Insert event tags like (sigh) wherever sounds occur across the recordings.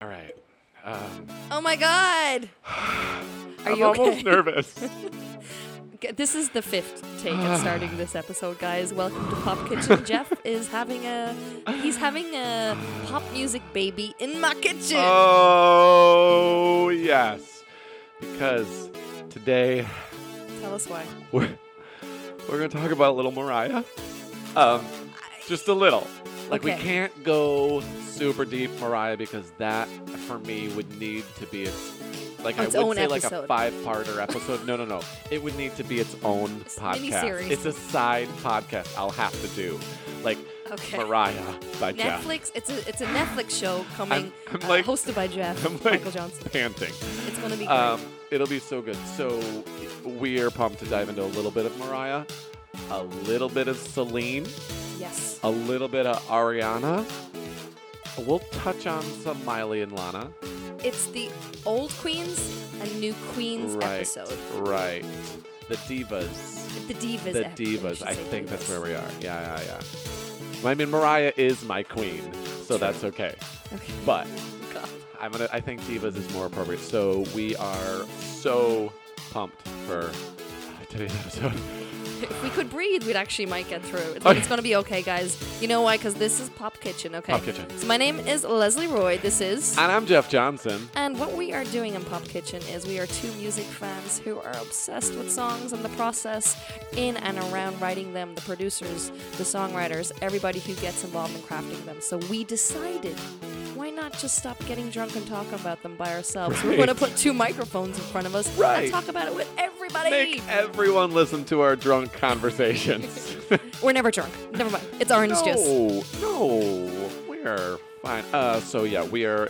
All right. Um, Oh my god! (sighs) Are I'm you almost okay? nervous. (laughs) This is the fifth take at starting this episode, guys. Welcome to Pop Kitchen. (laughs) Jeff is having a he's having a pop music baby in my kitchen. oh yes, because today Tell us why. we're we're gonna talk about little Mariah. Um, just a little. Like we can't go super deep Mariah because that for me would need to be its like Its I would say like a episode. five-parter episode. No, no, no. It would need to be its own podcast. It's a side podcast I'll have to do. Like Okay. Mariah by Jeff. Netflix. It's a it's a Netflix show coming, I'm uh, like- hosted by Jeff I'm like Michael Johnson. panting. It's gonna be great. Um, it'll be so good. So we're pumped to dive into a little bit of Mariah, a little bit of Celine, yes. a little bit of Ariana. We'll touch on some Miley and Lana. It's the old Queens and new Queens right. episode. Right. The divas. The divas. The divas. I think that's where we are. Yeah, yeah, yeah. I mean, Mariah is my queen, so True. that's okay. Okay. But (laughs) God. I'm gonna. I think divas is more appropriate. So we are so pumped for today's episode. If (laughs) we could breathe, we'd actually might get through. It's, Okay. it's gonna be okay, guys. You know why? Because this is Pop Kitchen. Okay. Pop Kitchen. So my name is Leslie Roy. This is. And I'm Jeff Johnson. And what we are doing in Pop Kitchen is we are two music fans who are obsessed with songs and the process in and around writing them, the producers, the songwriters, everybody who gets involved in crafting them. So we decided not just stop getting drunk and talking about them by ourselves? We're going to put two microphones in front of us Right. and talk about it with everybody. Make everyone listen to our drunk conversations. (laughs) We're never drunk. Never mind. It's orange juice. no, no, we're fine. Uh, so yeah, we are.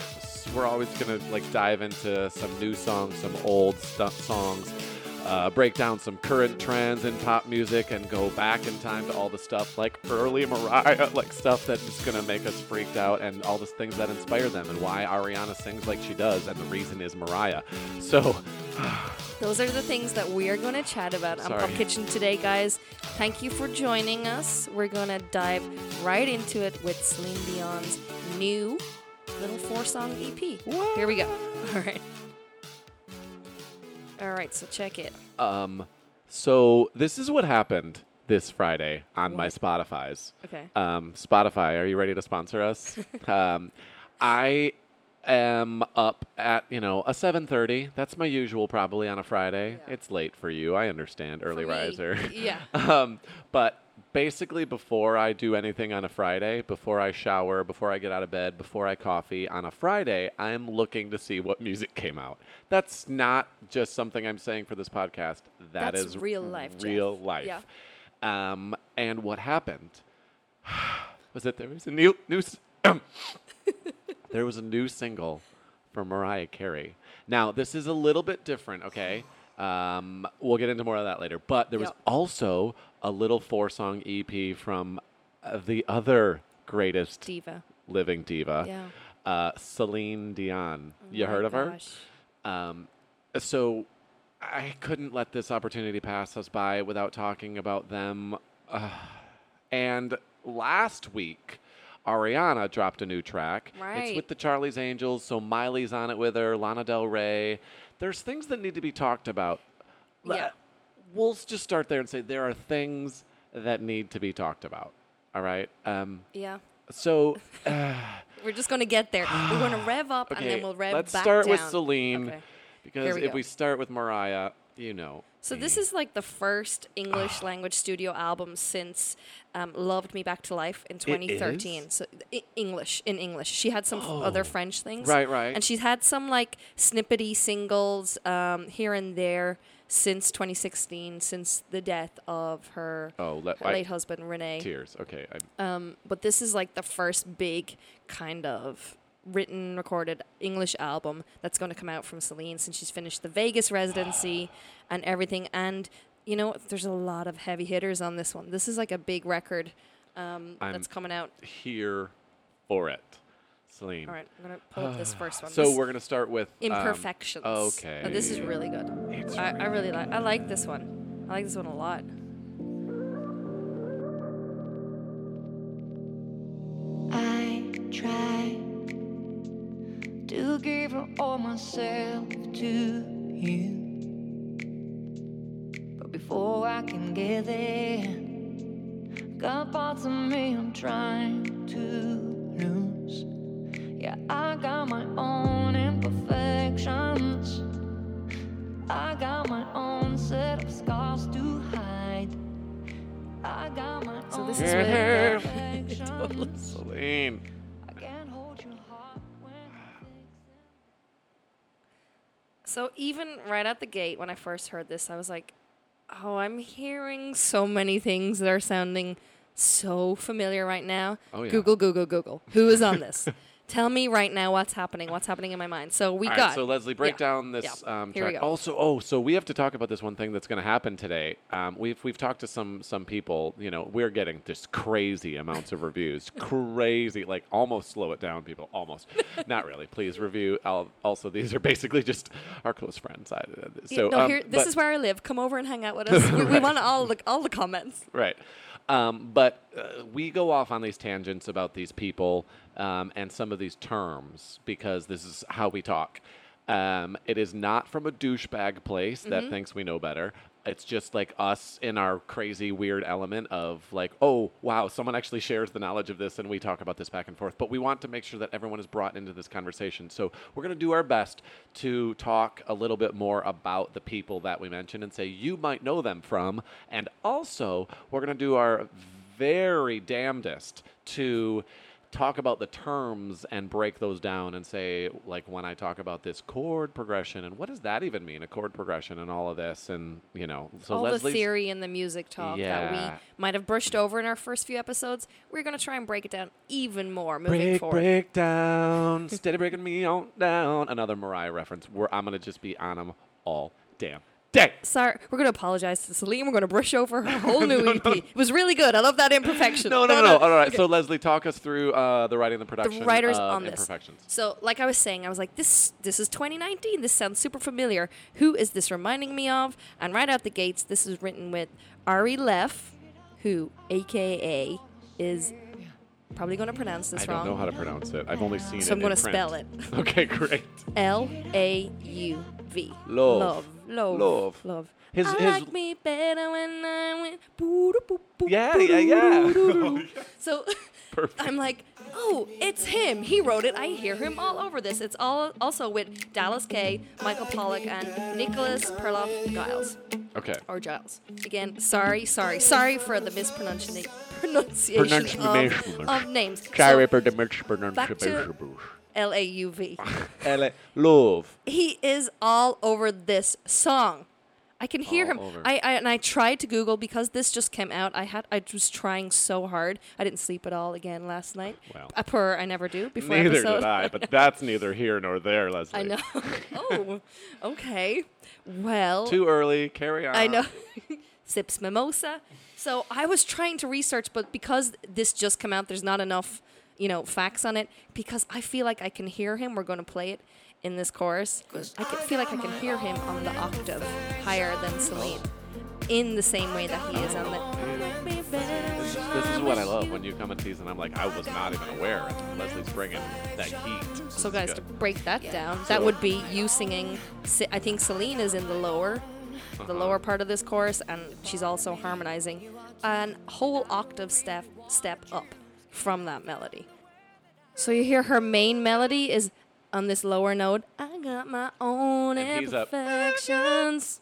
We're always gonna like dive into some new songs, some old stuff songs, uh, break down some current trends in pop music, and go back in time to all the stuff like early Mariah, (laughs) like stuff that is just gonna make us freaked out, and all the things that inspire them, and why Ariana sings like she does, and the reason is Mariah. So. (sighs) Those are the things that we are going to chat about on Pop Kitchen today, guys. Thank you for joining us. We're going to dive right into it with Celine Dion's new little four song EP. Here we go. (laughs) All right. All right, so check it. Um, so this is what happened this Friday on my Spotify's. Okay. Um, Spotify, are you ready to sponsor us? (laughs) um, I am up at you know a 7:30. That's my usual probably on a Friday. Yeah. It's late for you. I understand, early riser. Yeah. (laughs) um, but basically, before I do anything on a Friday, before I shower, before I get out of bed, before I coffee on a Friday, I'm looking to see what music came out. That's not just something I'm saying for this podcast. That That's is real life, Jeff. Real life. Yeah. Um, and what happened (sighs) was that there was a new new. (coughs) there was a new single from Mariah Carey. Now, this is a little bit different, okay? Um, we'll get into more of that later. But there was Yep. also a little four song EP from uh, the other greatest Diva. living diva, Yeah. uh, Celine Dion. Oh you heard of her? Um, so I couldn't let this opportunity pass us by without talking about them. Uh, and last week, Ariana dropped a new track. It's with the Charlie's Angels, so Miley's on it with her, Lana Del Rey. There's things that need to be talked about. Yeah. We'll just start there and say there are things that need to be talked about. All right. Um, Yeah. so. Uh, (laughs) (sighs) We're just going to get there. We're going to rev up and then we'll rev back let's back start with down. Celine Okay. because if go. we start with Mariah, you know. So this is like the first English language studio album since um, "Loved Me Back to Life" in 2013. is? So I- English in English. She had some Oh. other French things, Right, right. And she's had some like snippety singles um, here and there since 2016, since the death of her, oh her I- late husband Renee. tears. Okay, I, Um, but this is like the first big kind of written, recorded English album that's going to come out from Celine since she's finished the Vegas residency and everything. And you know, there's a lot of heavy hitters on this one. This is like a big record um, that's coming out. here for it, Celine. All right, I'm going to pull up this first one. So This- we're gonna start with um, Imperfections. okay. Oh, this is really good. I, I really like. I like this one. I like this one a lot. All myself to you. But before I can get there, got parts of me I'm trying to lose. Yeah, I got my own imperfections. I got my own set of scars to hide. I got my So own this is imperfections. (laughs) Celine. So even right at the gate, when I first heard this, I was like, "Oh, I'm hearing so many things that are sounding so familiar right now." Oh, yeah. Google, Google, Google. Who is on this? (laughs) Tell me right now what's happening. What's happening in my mind? So we All got. right, so Leslie, break yeah, down this yeah. um, Here we go. Also, oh, so we have to talk about this one thing that's going to happen today. Um, we've we've talked to some some people. You know, we're getting just crazy amounts of reviews, (laughs) crazy, like almost slow it down, people. Almost, (laughs) not really. Please review. I'll, also, these are basically just our close friends. I, so no, um, here, this is where I live. Come over and hang out with (laughs) us. we, we want all the all the comments. Right. Um, but uh, we go off on these tangents about these people um, and some of these terms because this is how we talk. Um, it is not from a douchebag place that thinks we know better. It's just like us in our crazy, weird element of like, oh, wow, someone actually shares the knowledge of this and we talk about this back and forth. But we want to make sure that everyone is brought into this conversation. So we're going to do our best to talk a little bit more about the people that we mentioned and say you might know them from. And also, we're going to do our very damnedest to talk about the terms and break those down and say like when i talk about this chord progression and what does that even mean a chord progression and all of this and you know so all the theory and the music talk that we might have brushed over in our first few episodes. We're going to try and break it down even more moving break forward. break down steady breaking me on down another mariah reference where i'm gonna just be on them all damn day Sorry, we're going to apologize to Celine. We're going to brush over her (laughs) whole new EP. It was really good. I love that imperfection. (laughs) no no no, no. all right so leslie talk us through uh, the writing and the production the writers of on this. imperfections So, like I was saying, I was like, this this is 2019. This sounds super familiar. Who is this reminding me of? And right out the gates, this is written with Ari Leff, who, AKA, is probably going to pronounce this wrong. i don't know how to pronounce it i've only seen So it So I'm gonna spell it. (laughs) okay great L A U V. Love. Love. Love. Love. Love. His- I his- like me better when I went. Yeah, yeah, yeah. boo-doo-doo-doo. (laughs) Oh, so (laughs) Perfect. I'm like, oh, it's him. He wrote it. I hear him all over this. It's all also with Dallas K, Michael Pollack, and Nicholas Perloff Giles okay or Giles. Again, sorry, sorry, sorry for the mispronunciation pronunciation of, of names. Sorry So, for the mispronunciation. L A U V. (laughs) LA love. he is all over this song. I can hear All him. over. I, I and I tried to Google because this just came out. I had I was trying so hard. I didn't sleep at all again last night. Well. a per I never do before Neither episode. did I, but (laughs) that's neither here nor there, Leslie. I know. (laughs) oh, okay. Well, Too early. Carry on. I know. Sips mimosa. So I was trying to research, but because this just came out, there's not enough, you know, facts on it. Because I feel like I can hear him. We're going to play it in this chorus. I can feel like I can hear him on the octave higher than Celine, in the same way that he is on the. This, this is what I love when you come into these and I'm like, I was not even aware. And Leslie's bringing that heat. So guys, to break that down, that would be you singing. I think Celine is in the lower, the Uh-huh. lower part of this chorus, and she's also harmonizing an whole octave step step up from that melody. So you hear her main melody is on this lower note. I got my own And imperfections.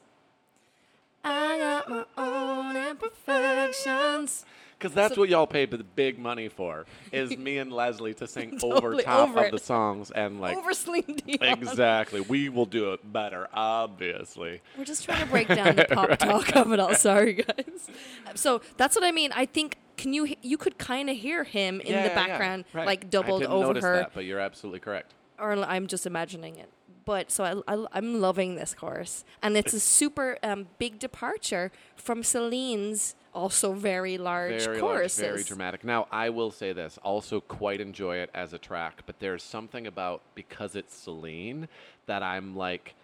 I got my own imperfections. Because that's what y'all pay the big money for, is me and Leslie to sing (laughs) over top over of it. the songs and like Over Celine Dion. exactly. We will do it better, obviously. We're just trying to break down the pop (laughs) talk of it all. Sorry, guys. So that's what I mean. I think can you you could kind of hear him in Yeah, the yeah, yeah. background, Right. like doubled over her, that, but you're absolutely correct. or I'm just imagining it. But so I, I, am loving this course, and it's a super um, big departure from Celine's also very large very choruses. large, very dramatic. Now, I will say this: also quite enjoy it as a track, but there's something about because it's Celine that I'm like,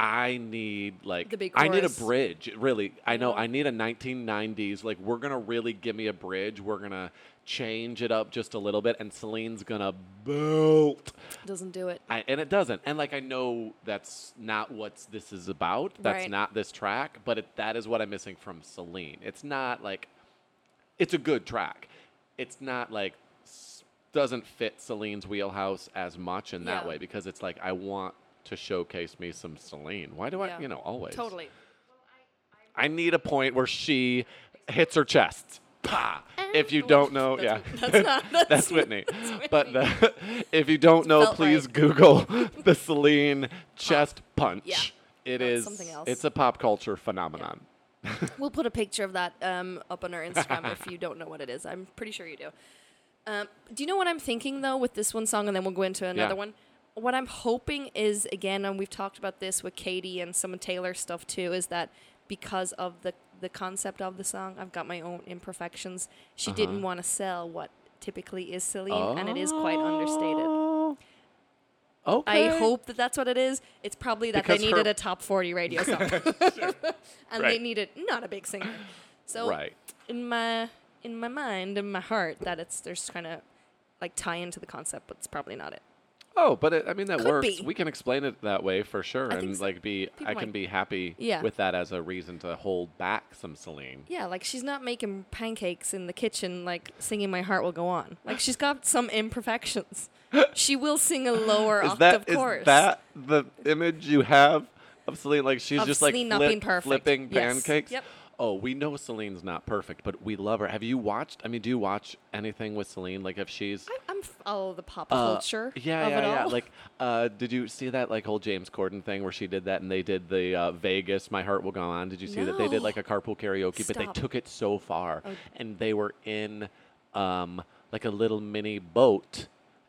I need like The big I need a bridge. Really, I know mm-hmm. I need a 1990s. Like we're gonna really give me a bridge. We're gonna change it up just a little bit, and Celine's gonna belt. Doesn't do it. I, and it doesn't. And like I know that's not what this is about. That's Right. not this track. But it, that is what I'm missing from Celine. It's not like it's a good track. It's not like doesn't fit Celine's wheelhouse as much in that Yeah. way because it's like I want to showcase me some Celine. Why do Yeah. I? You know, always. Totally. I need a point where she hits her chest. Pa! If you don't know, yeah, that's not- (laughs) that's- that's Whitney. that's But the, (laughs) if you don't know, felt please right. Google (laughs) the Celine chest punch. Yeah. It is. something else. It's a pop culture phenomenon. We'll put a picture of that um, up on our Instagram if you don't know what it is. I'm pretty sure you do. Um, do you know what I'm thinking though with this one song, and then we'll go into another Yeah. one. What I'm hoping is again, and we've talked about this with Katie and some of Taylor stuff too, is that because of the the concept of the song, I've got my own imperfections. She didn't Uh-huh. want to sell what typically is Celine, and it is quite understated. Oh, Okay. I hope that that's what it is. It's probably that Because they needed her- a top 40 radio song. (laughs) (laughs) and they needed not a big singer. So Right. in my in my mind, in my heart, that it's there's kind of like tie into the concept, but it's probably not it. Oh, but it, I mean that Could works. be. We can explain it that way for sure, I think and so. like be. People I can might- be happy Yeah. with that as a reason to hold back some Celine. Yeah, like she's not making pancakes in the kitchen, like singing "My Heart Will Go On." Like she's got some imperfections. (laughs) she will sing a lower Is octave that is chorus. that the image you have of Celine? Like she's Of just Celine like not being perfect. flipping Yes. pancakes. Yep. Oh, we know Celine's not perfect, but we love her. Have you watched? I mean, do you watch anything with Celine? Like, if she's I, I'm f- all the pop uh, culture yeah, of yeah, yeah. Like, (laughs) uh, did you see that like whole James Corden thing where she did that and they did the uh, Vegas "My Heart Will Go On"? Did you see that they did like a carpool karaoke, but they took it so far, Oh. and they were in um, like a little mini boat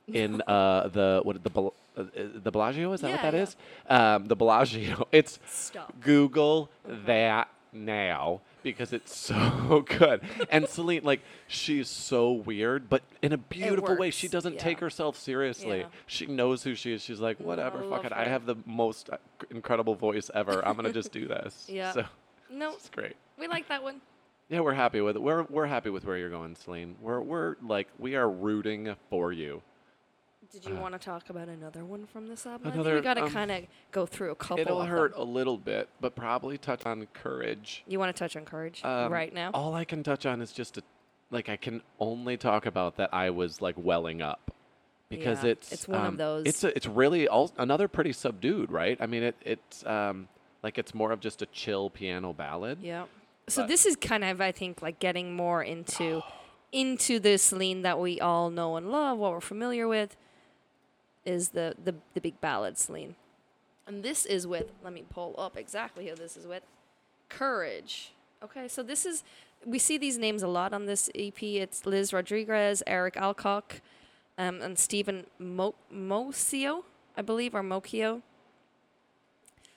in uh, the what the Bel- uh, the Bellagio is that what Yeah, that yeah. is? Um, the Bellagio. (laughs) It's Stop. Google that now because it's so (laughs) good. and Celine, like, she's so weird, but in a beautiful way. She doesn't take herself seriously. Yeah. She knows who she is. She's like, whatever, fuck it. I have the most uh, incredible voice ever. I'm gonna just do this. (laughs) Yeah. So No, it's great. we like that one. Yeah, we're happy with it. We're we're happy with where you're going, Celine. We're we're like we are rooting for you. Did you want to talk about another one from this album? I Uh, Another, think we got to um, kind of go through a couple. It'll of hurt Them. a little bit, but probably touch on courage. You want to touch on courage Um, right now? All I can touch on is just a, like I can only talk about that I was like welling up because Yeah, it's it's one of um, those. It's a, it's really all, another pretty subdued, right? I mean, it it's um like it's more of just a chill piano ballad. Yeah. So But- this is kind of, I think, like getting more into (gasps) into the Celine that we all know and love, what we're familiar with, is the the the big ballad Celine, and this is with. Let me pull up exactly who this is with. Courage. Okay, so this is we see these names a lot on this EP. It's Liz Rodrigues, Eric Alcock, um, and Stephan Mo- Moccio, I believe, or Mokio.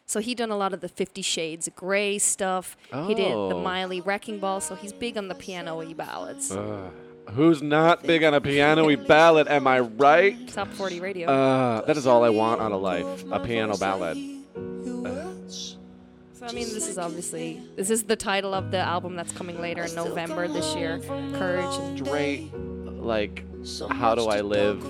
So he done a lot of the Fifty Shades of Grey stuff. He did the Oh. Miley Wrecking Ball, so he's big on the piano-y ballads. Uh, who's not big on a piano-y ballad? Am I right? Top 40 radio. Uh, that is all I want out of life: a piano ballad. so I mean, this is obviously this is the title of the album that's coming later in November this year. Courage. Straight, like, how do I live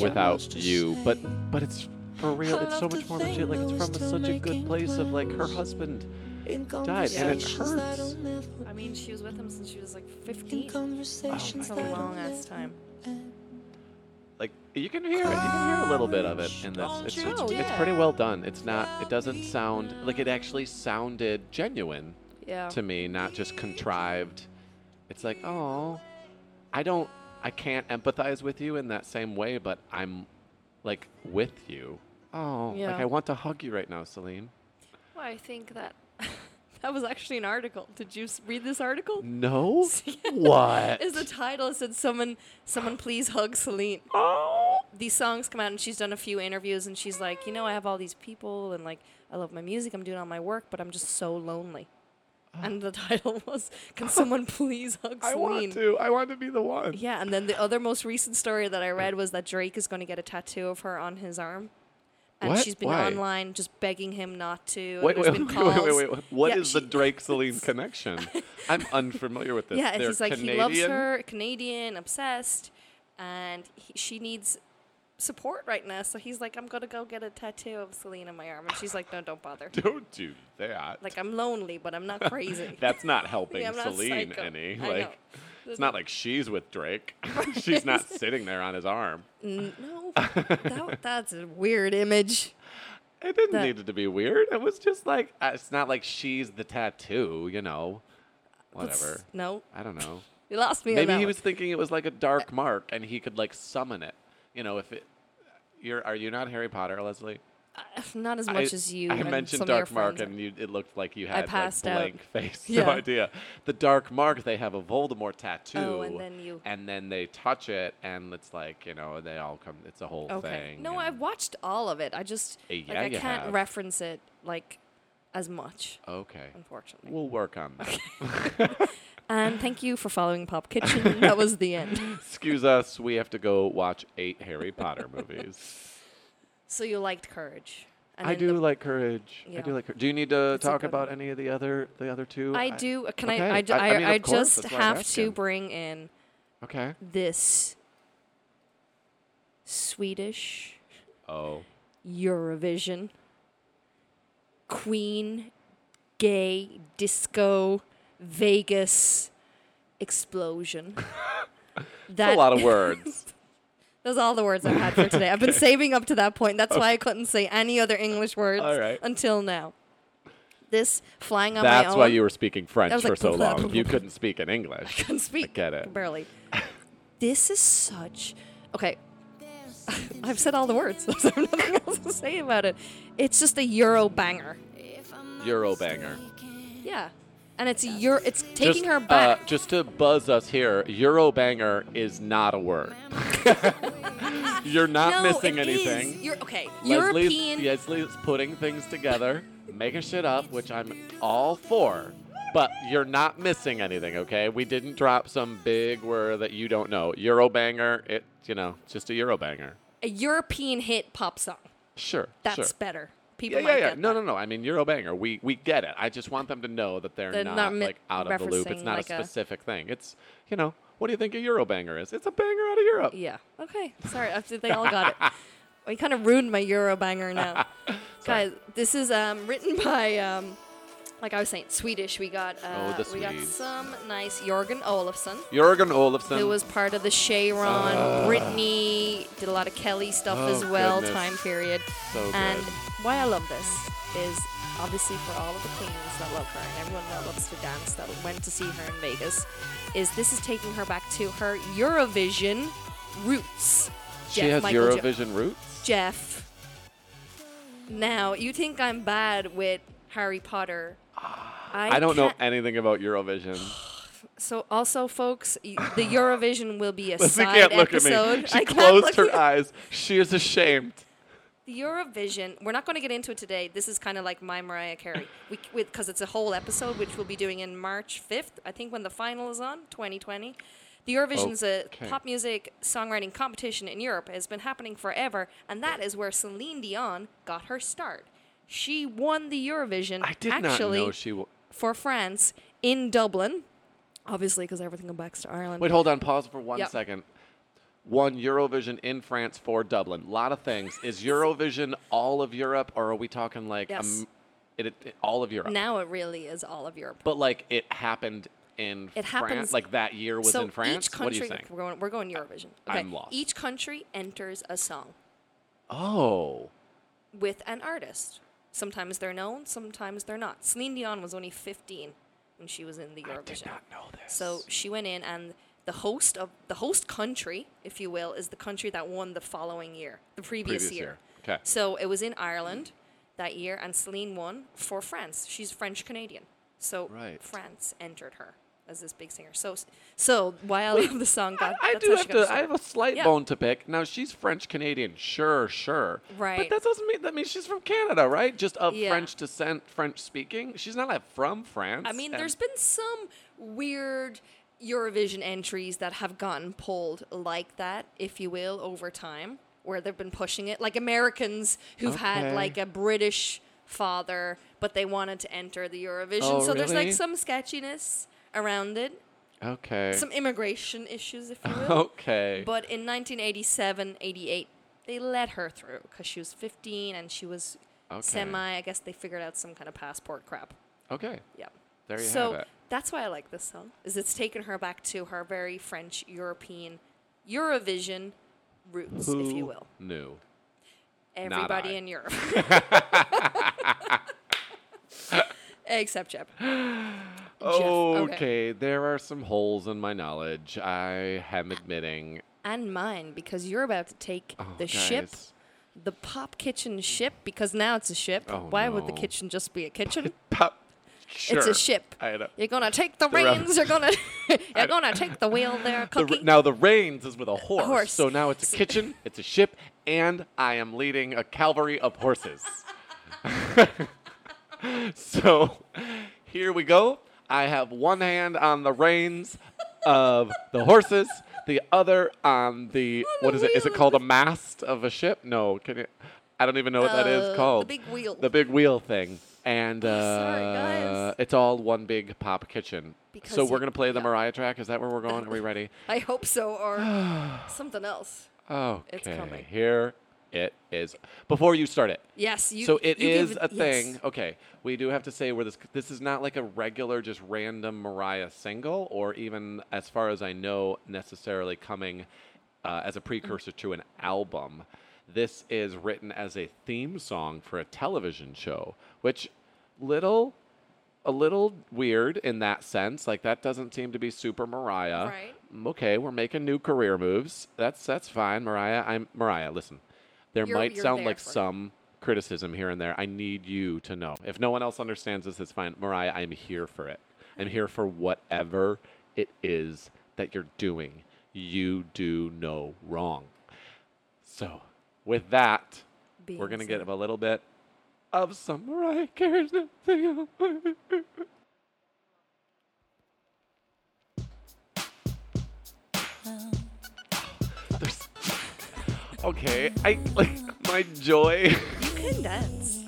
without you? But but it's for real. It's so much more legit. Like it's from such a good place of like her husband died, and it hurts. I mean, she was with him since she was like 15. Conversations It's a long ass time. Like you can hear it. You can hear a little bit of it in this. It's it's, Oh, it's pretty well done. It's not. It doesn't sound like it actually sounded genuine Yeah. to me, not just contrived. It's like, oh, I don't. I can't empathize with you in that same way, but I'm like with you. Oh, yeah. like I want to hug you right now, Celine. Well, I think that (laughs) that was actually an article. Did you s- read this article? No. (laughs) what? (laughs) Is the title it said someone someone please hug Celine. (gasps) oh. These songs come out and she's done a few interviews and she's like, you know, I have all these people and like I love my music, I'm doing all my work, but I'm just so lonely. Oh. And the title was, Can someone please hug I Celine? want to. I want to be the one. Yeah, and then the other most recent story that I read was that Drake is going to get a tattoo of her on his arm. And What? she's been Why? online just begging him not to. Wait, wait, been (laughs) wait, wait, wait, wait. What is Yeah, the she- Drake (laughs) Celine connection? I'm unfamiliar with this. Yeah, They're he's like Canadian? he loves her, Canadian, obsessed, and he, she needs support right now. So he's like, I'm gonna go get a tattoo of Celine on my arm, and she's like, No, don't bother. (laughs) Don't do that. Like I'm lonely, but I'm not crazy. That's not helping Yeah, not Celine any. I Like, know. It's not like she's with Drake. (laughs) she's not (laughs) sitting there on his arm. No, (laughs) that, that's a weird image. It didn't That- need it to be weird. It was just like uh, it's not like she's the tattoo, you know. Whatever. No, I don't know. you lost me. Maybe he one. was thinking it was like a dark mark, and he could like summon it. You know, if it. You're are you not Harry Potter, Leslie? Not as much as you. I mentioned Dark Mark, and you, it looked like you had passed like out. blank face. (laughs) Yeah. No idea. The Dark Mark, they have a Voldemort tattoo. Oh, and then you- And then they touch it, and it's like you know they all come. It's a whole Okay. thing. No, I've watched all of it. I just Uh, like I can't have. reference it like as much, Okay. unfortunately. We'll work on that. (laughs) And thank you for following Pop Kitchen. that was the end. (laughs) Excuse us. We have to go watch eight Harry Potter movies. So you liked Courage. And I do the- like Courage. I do like. Cour- Do you need to It's talk about one. any of the other the other two? I do. Can okay. I? I, I- I I, mean, I course, just that's I'm have to asking. bring in Okay. this Swedish Oh. Eurovision Queen gay disco Vegas explosion. (laughs) That's a lot of (laughs) words. Those are all the words I've had for (laughs) today. I've been saving up to that point. That's why I couldn't say any other English words All right. until now. This flying on my That's own. why you were speaking French for like so (laughs) long. You (laughs) couldn't speak in English. I couldn't speak. I get it. Barely. this is such. Okay. I've said all the words. There's nothing else to say about it. It's just a Euro banger. Euro banger. Yeah. And it's Euro. It's taking just, her back. Uh, just to buzz us here, Eurobanger is not a word. (laughs) You're not no, missing it is. anything. You're, okay. Leslie's, European. Leslie's putting things together, making shit up, which I'm all for. But you're not missing anything, okay? We didn't drop some big word that you don't know. Eurobanger, it, you know, it's just a Eurobanger. A European hit pop song. Sure, That's sure. better. People Yeah, might yeah, yeah. get No, that. no, no. I mean, Eurobanger. We we get it. I just want them to know that they're, They're not, not mi- like out of the loop. It's referencing not like a a- specific thing. It's you know, what do you think a Eurobanger is? It's a banger out of Europe. Yeah. Okay. Sorry. They all got it. We kind of ruined my Euro banger now. (laughs) Guys, this is um, written by, um, like I was saying, Swedish. We got uh, Oh, the we got some nice Jorgen Elofsson, Jörgen Elofsson. who was part of the Cheiron, Britney, did a lot of Kelly stuff Oh, as well, goodness. time period. so good. And why I love this is obviously for all of the queens that love her and everyone that loves to dance that went to see her in Vegas, is this is taking her back to her Eurovision roots. she Jeff has Michael Jo- Eurovision roots. Jeff. Now you think I'm bad with Harry Potter? I, I don't know anything about Eurovision. (sighs) So also, folks, the Eurovision will be a (laughs) side can't look episode. at me. She I closed her eyes. She is ashamed. The Eurovision, we're not going to get into it today. This is kind of like my Mariah Carey, (laughs) because it's a whole episode, which we'll be doing in March 5th, I think, when the final is on, 2020. The Eurovision's a Okay. pop music songwriting competition in Europe. It has been happening forever, and that is where Celine Dion got her start. She won the Eurovision I did actually not know she. W- for France in Dublin, obviously because everything goes back to Ireland. Wait, hold on. Pause for one Yep. second. Won Eurovision in France for Dublin. A lot of things. Is Eurovision all of Europe, or are we talking like Yes. um, it, it, all of Europe? now it really is all of Europe. But like it happened in It France. happens- Like that year was so in France. Each country, what are you saying? We're going, we're going Eurovision. Okay. I'm lost. Each country enters a song Oh, with an artist. Sometimes they're known, sometimes they're not. Celine Dion was only 15 when she was in the I Eurovision. did not know this. So she went in, and the host of the host country, if you will, is the country that won the following year, the previous, previous year. year. Okay. So it was in Ireland that year, and Celine won for France. She's French Canadian, so Right. France entered her as this big singer. So, so why I love the song, I, got, I that's do have to. I have a slight Yeah. bone to pick. Now she's French Canadian, sure, sure. Right. But that doesn't mean that means she's from Canada, right? Just of Yeah. French descent, French speaking. She's not like from France. I mean, there's been some weird Eurovision entries that have gotten pulled like that, if you will, over time. where they've been pushing it, like Americans who've had like a British father, but they wanted to enter the Eurovision. Oh, so there's like some sketchiness around it, Okay. some immigration issues, if you will. okay. But in 1987, 88, they let her through because she was 15 and she was Okay. semi. I guess they figured out some kind of passport crap. okay. Yeah. There you so have it. That's why I like this song. Is it's taken her back to her very French European Eurovision roots, if you Who will. Knew. Everybody in Europe. (laughs) (laughs) Except Jeb. (sighs) Okay. there are some holes in my knowledge. I am admitting. And mine, because you're about to take Oh, the ship, guys. the Pop Kitchen ship, because now it's a ship. Oh, Why would the no. kitchen just be a kitchen? (laughs) Pop. It's a ship. I know. You're gonna take the, The reins. You're gonna (laughs) (laughs) you're gonna take the wheel there, The, Cookie. r- now the reins is with a horse. horse. So now it's a kitchen, it's a ship, and I am leading a cavalry of horses. (laughs) so here we go. I have one hand on the reins of the horses, the other on the On what the is it? Is it called a mast of a ship? No, can it? I don't even know what that Uh, is the called. big wheel. The big wheel thing. And uh, Sorry, guys. it's all one big pop kitchen. Because so we're gonna play the yeah. Mariah track. Is that where we're going? Are we (laughs) ready? I hope so, or (sighs) something else. Okay. It's coming. Here it is. Before you start it. Yes, you. so it you is it- a yes. thing. Okay. We do have to say where this this is not like a regular just random Mariah single or even as far as I know necessarily coming uh, as a precursor to an album. This is written as a theme song for a television show, which little a little weird in that sense. Like that doesn't seem to be super Mariah. Right. Okay, we're making new career moves. That's that's fine, Mariah. I'm Mariah. Listen, there You're- might you're sound there like for it. some criticism here and there. I need you to know. If no one else understands this, it's fine. Mariah, I'm here for it. I'm here for whatever it is that you're doing. You do no wrong. So, with that, Being we're gonna get a little bit of some Mariah Carey's nothing. There's, (laughs) okay, I like my joy. You can dance.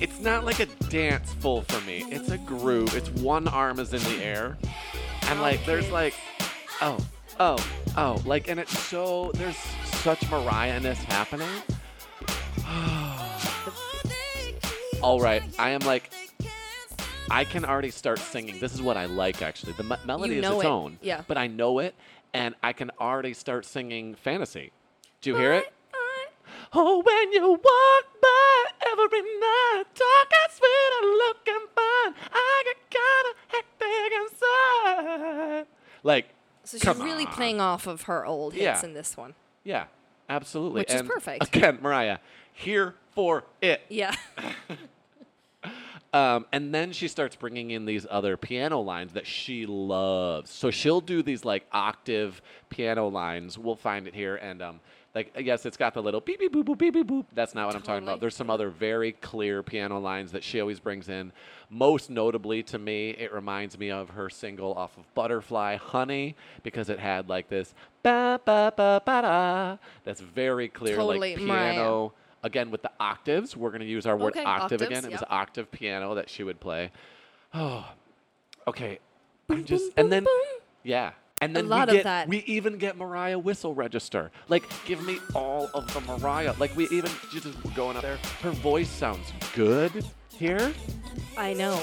It's not like a dance full for me. It's a groove. It's one arm is in the air, and like there's like, oh, oh, oh, like, and it's so there's such Mariah-ness happening. (sighs) All right, I am like, I can already start singing. This is what I like actually. The me- melody You is know its it, own, yeah. but I know it, and I can already start singing fantasy. Do you hear it? Oh, when you walk by every night, talking sweet and looking fine, I get kind of hectic inside. Like, So she's come really on. playing off of her old hits Yeah. in this one. Yeah, absolutely. Which is perfect. Again, Mariah, here for it. Yeah. (laughs) (laughs) Um, and then she starts bringing in these other piano lines that she loves. So she'll do these like octave piano lines. We'll find it here. And um, like, uh, yes, it's got the little beep, beep, boop, boop, beep, beep, boop. That's not what I'm talking about. There's some other very clear piano lines that she always brings in. Most notably to me, it reminds me of her single off of Butterfly, Honey, because it had like this ba ba ba ba da. That's very clear, Totally, like Mariah. piano. Again, with the octaves, we're going to use our word Okay, octave octaves, again. It was octave piano that she would play. Oh, (sighs) okay. I'm just and then yeah, and then a lot we of get that. we even get Mariah whistle register. Like, give me all of the Mariah. Like, we even she's just going up there. Her voice sounds good here. I know.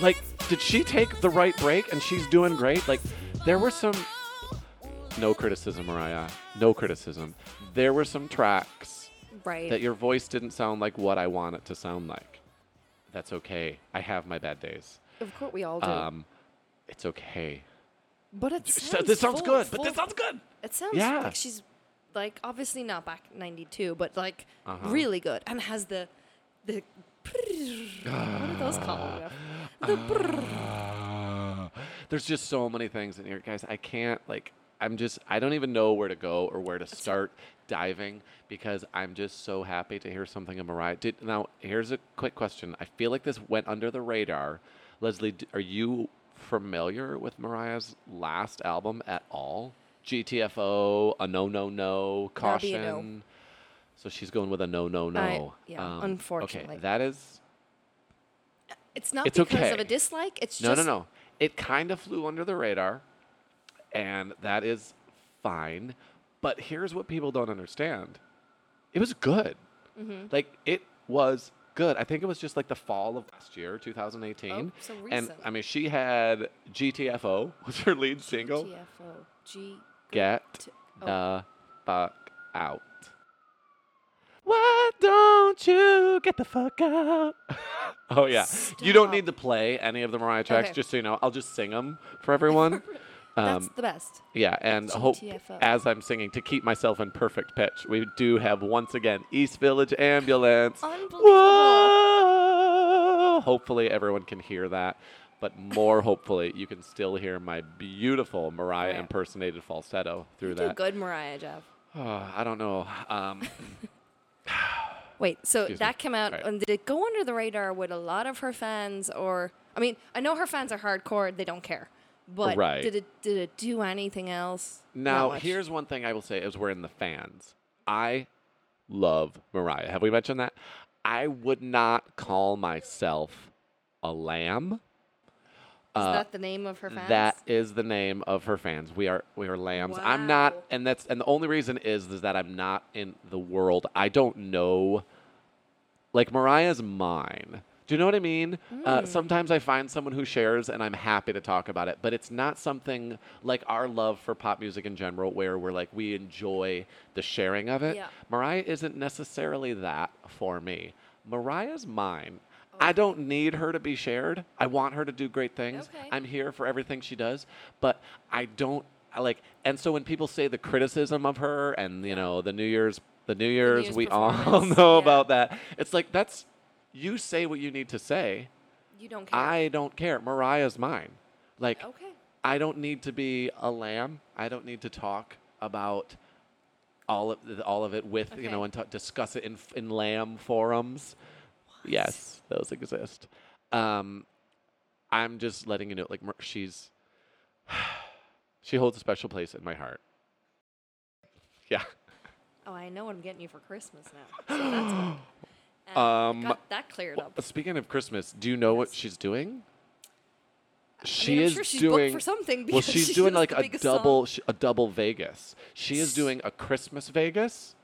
Like, did she take the right break and she's doing great? Like, there were some. No criticism, Mariah. No criticism. There were some tracks Right. that your voice didn't sound like what I want it to sound like. That's okay. I have my bad days. of course, we all do. Um, it's okay. But it So sounds this sounds full- good, but full- this sounds good. It sounds Yeah. like she's like obviously not back '92, but like Uh-huh. really good, and has the the (sighs) what are those called? The Uh, there's just so many things in here, guys. I can't like. I'm just. I don't even know where to go or where to start diving because I'm just so happy to hear something of Mariah. Did now? Here's a quick question. I feel like this went under the radar. Leslie, d- are you familiar with Mariah's last album at all? GTFO, a no, no, no, That'll be a caution. no. So she's going with a no, no, no. yeah, Um, unfortunately. Okay, that is It's not It's because of a dislike. It's no, just no, no. It kind of flew under the radar, and that is fine. But here's what people don't understand: it was good. Mm-hmm. Like it was good. I think it was just like the fall of last year, 2018. Oh, so And. I mean, she had GTFO (laughs) was her lead single. TFO. G. Get oh. the fuck out. Why don't you get the fuck out? (laughs) oh yeah, you don't need to play any of the Mariah tracks. Okay. Just so you know, I'll just sing them for everyone. (laughs) That's Um, the best. yeah, and hope GTFO. as I'm singing to keep myself in perfect pitch, we do have once again East Village Ambulance. Unbelievable. Whoa! Hopefully everyone can hear that, but more (laughs) hopefully you can still hear my beautiful Mariah Right. impersonated falsetto through You that. good, Mariah Jeff. Oh, (sighs) I don't know. Um, (laughs) Wait, so Excuse me. that came out, Right. and did it go under the radar with a lot of her fans, or I mean, I know her fans are hardcore; they don't care. But Right. did it did it do anything else? Now, here's one thing I will say as we're in the fans. I love Mariah. Have we mentioned that? I would not call myself a lamb. is Uh, that the name of her fans? That is the name of her fans. We are we are lambs. I'm not, and that's and the only reason is is that I'm not in the world. I don't know. Like Mariah's mine. Do you know what I mean? Hmm. Uh, sometimes I find someone who shares, and I'm happy to talk about it. But it's not something like our love for pop music in general, where we're like we enjoy the sharing of it. Yeah. Mariah isn't necessarily that for me. Mariah's mine. I don't need her to be shared. I want her to do great things. Okay. I'm here for everything she does, but I don't I like and so when people say the criticism of her and you know the New Year's the New Year's, Year's we all (laughs) know yeah. about that. It's like that's you say what you need to say. you don't care. I don't care. Mariah's mine. Like okay. I don't need to be a lamb. I don't need to talk about all of the, all of it with you know and ta discuss it in in lamb forums. What? Yes, those exist. Um, I'm just letting you know, like she's (sighs) she holds a special place in my heart. Yeah. Oh, I know what I'm getting you for Christmas now. (gasps) So that's good. And Um, got that cleared up. Speaking of Christmas, do you know what she's doing? I She mean, I'm is sure she's doing booked for something. Well, she's she doing like a double, sh- a double Vegas. She is doing a Christmas Vegas,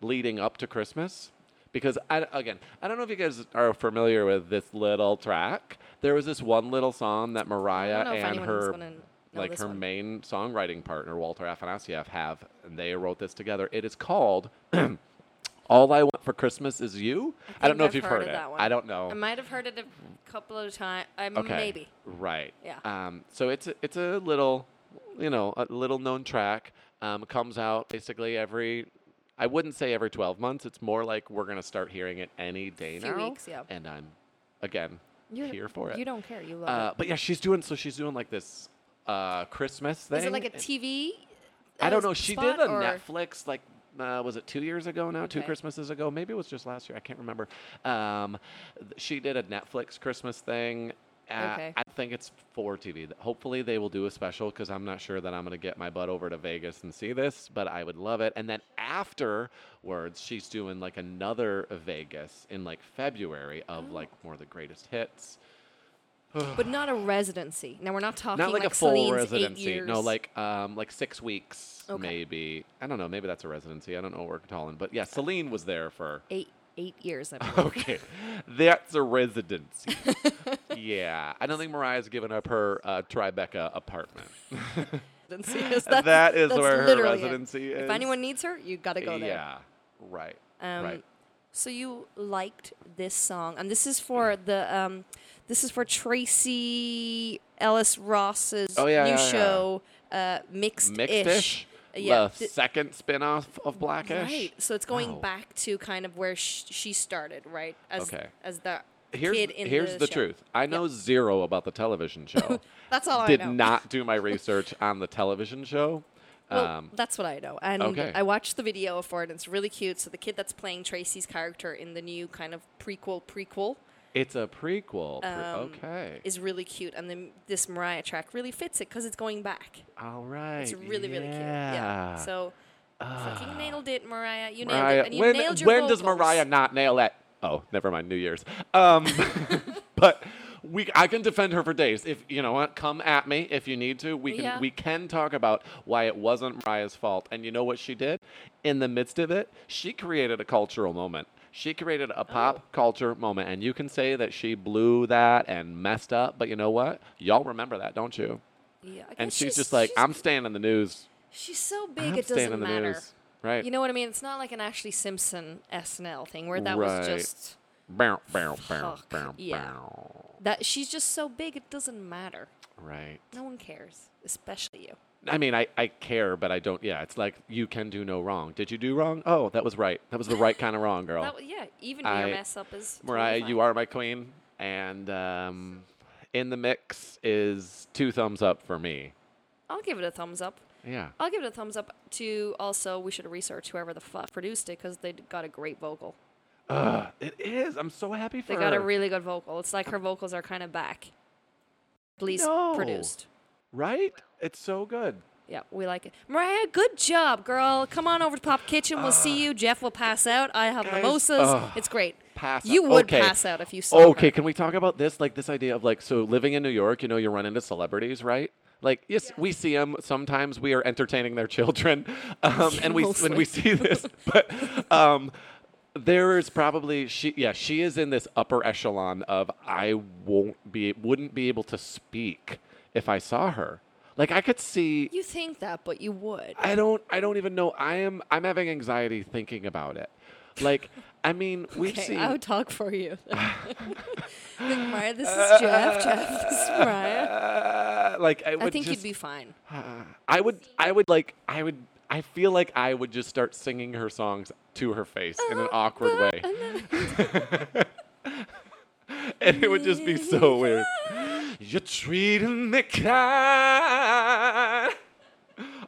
leading up to Christmas. Because I, again, I don't know if you guys are familiar with this little track. There was this one little song that Mariah and her, like her one. main songwriting partner Walter Afanasieff have, and they wrote this together. It is called (clears throat) "All I Want for Christmas Is You." I, don't know if I've you've heard heard, it. I don't know. I might have heard it a couple of times. Um, Okay. Maybe. Right. Yeah. Um, so it's a, it's a little, you know, a little known track. Um, comes out basically every. I wouldn't say every 12 months. It's more like we're gonna start hearing it any day Few now. weeks, yeah. And I'm, again, You're, here for it. You don't care. You love uh, it. but yeah, she's doing so. She's doing like this uh, Christmas thing. Is it like a TV? I don't uh, know. She did a Netflix like uh, was it two years ago now? Two Christmases ago? Maybe it was just last year. I can't remember. Um, she did a Netflix Christmas thing. Uh, Okay. I think it's for TV. Hopefully they will do a special because I'm not sure that I'm going to get my butt over to Vegas and see this, but I would love it. And then afterwards, she's doing like another Vegas in like February of Oh. like more of the greatest hits. But not a residency. Now we're not talking Not like, like a full Celine's residency. Eight years. No, like um, like six weeks, Okay. maybe. I don't know. Maybe that's a residency. I don't know what we're calling. But yeah, Celine was there for. eight eight years. I believe. (laughs) Okay, that's a residency. (laughs) yeah, I don't think Mariah's given up her uh, Tribeca apartment. (laughs) That's- that is that's where her residency is. If anyone needs her, you got to go there. Yeah, right. Um, right. So you liked this song, and this is for the um, this is for Tracee Ellis Ross's Oh, yeah, new yeah, yeah. show, uh, Mixed Mixed-ish. Yeah, the th- second spin-off of Blackish. right. So it's going Wow. back to kind of where sh- she started, right? As Okay. as the Here's, kid in the here's the, the, truth. I know zero about the television (laughs) show. That's all Did I know. Did not do my (laughs) research on the television show. Well, um, that's what I know. And okay. I watched the video for it, and it's really cute. So the kid that's playing Tracy's character in the new kind of prequel prequel It's a prequel. Pre- Um, okay. is really cute, and then this Mariah track really fits it because it's going back. All right. It's really really cute. Yeah. So fucking nailed it, Mariah. You nailed Mariah, it, and you when nailed your when does. Mariah not nail it? Oh, never mind. New Year's. Um, (laughs) but we, I can defend her for days. If you know what, come at me if you need to. We can Yeah. we can talk about why it wasn't Mariah's fault. And you know what she did? In the midst of it, she created a cultural moment. She created a oh. pop Oh. culture moment, and you can say that she blew that and messed up. But you know what? Y'all remember that, don't you? Yeah, I And guess she's, just like, I'm staying in the news. She's so big, I'm it doesn't matter. news. Right. You know what I mean? It's not like an Ashlee Simpson SNL thing where that Right. was just Bow, bow, bow, bow, yeah. that. She's just so big, it doesn't matter. Right. No one cares, especially you. I mean, I, I care, but I don't. Yeah, it's like you can do no wrong. Did you do wrong? Oh, that was right. That was the right kind of wrong, girl. That, yeah, even I- your mess up is. Mariah, fine. you are my queen. And um, in the mix is two thumbs up for me. I'll give it a thumbs up. Yeah. I'll give it a thumbs up to also, we should research whoever the fuck produced it because they got a great vocal. Uh, it is. I'm so happy for They her. got a really good vocal. It's like her vocals are kind of back. At least No. produced. Right? It's so good. Yeah, we like it. Mariah, good job, girl. Come on over to Pop Kitchen. We'll see you. Jeff will pass out. I have Guys, mimosas. ugh. it's great. Pass You out. would Okay. pass out if you saw Okay, her. can we talk about this? Like this idea of like, so living in New York, you know, you run into celebrities, right? Like, yes, we see them. Sometimes we are entertaining their children, (laughs) um, and we when Mostly. we see this, (laughs) but um, there is probably she. Yeah, she is in this upper echelon of I won't be, wouldn't be able to speak if I saw her. Like I could see. You think that, but you would. I don't. I don't even know. I am. I'm having anxiety thinking about it. Like, I mean, (laughs) we've Okay, seen. I would talk for you. (laughs) (laughs) Like, Mariah, this is Jeff. Jeff, this is Mariah. Uh, like I would I think just, you'd be fine. (sighs) I would I would like I would I feel like I would just start singing her songs to her face in an awkward way. and it would just be so weird. You're treating me kind.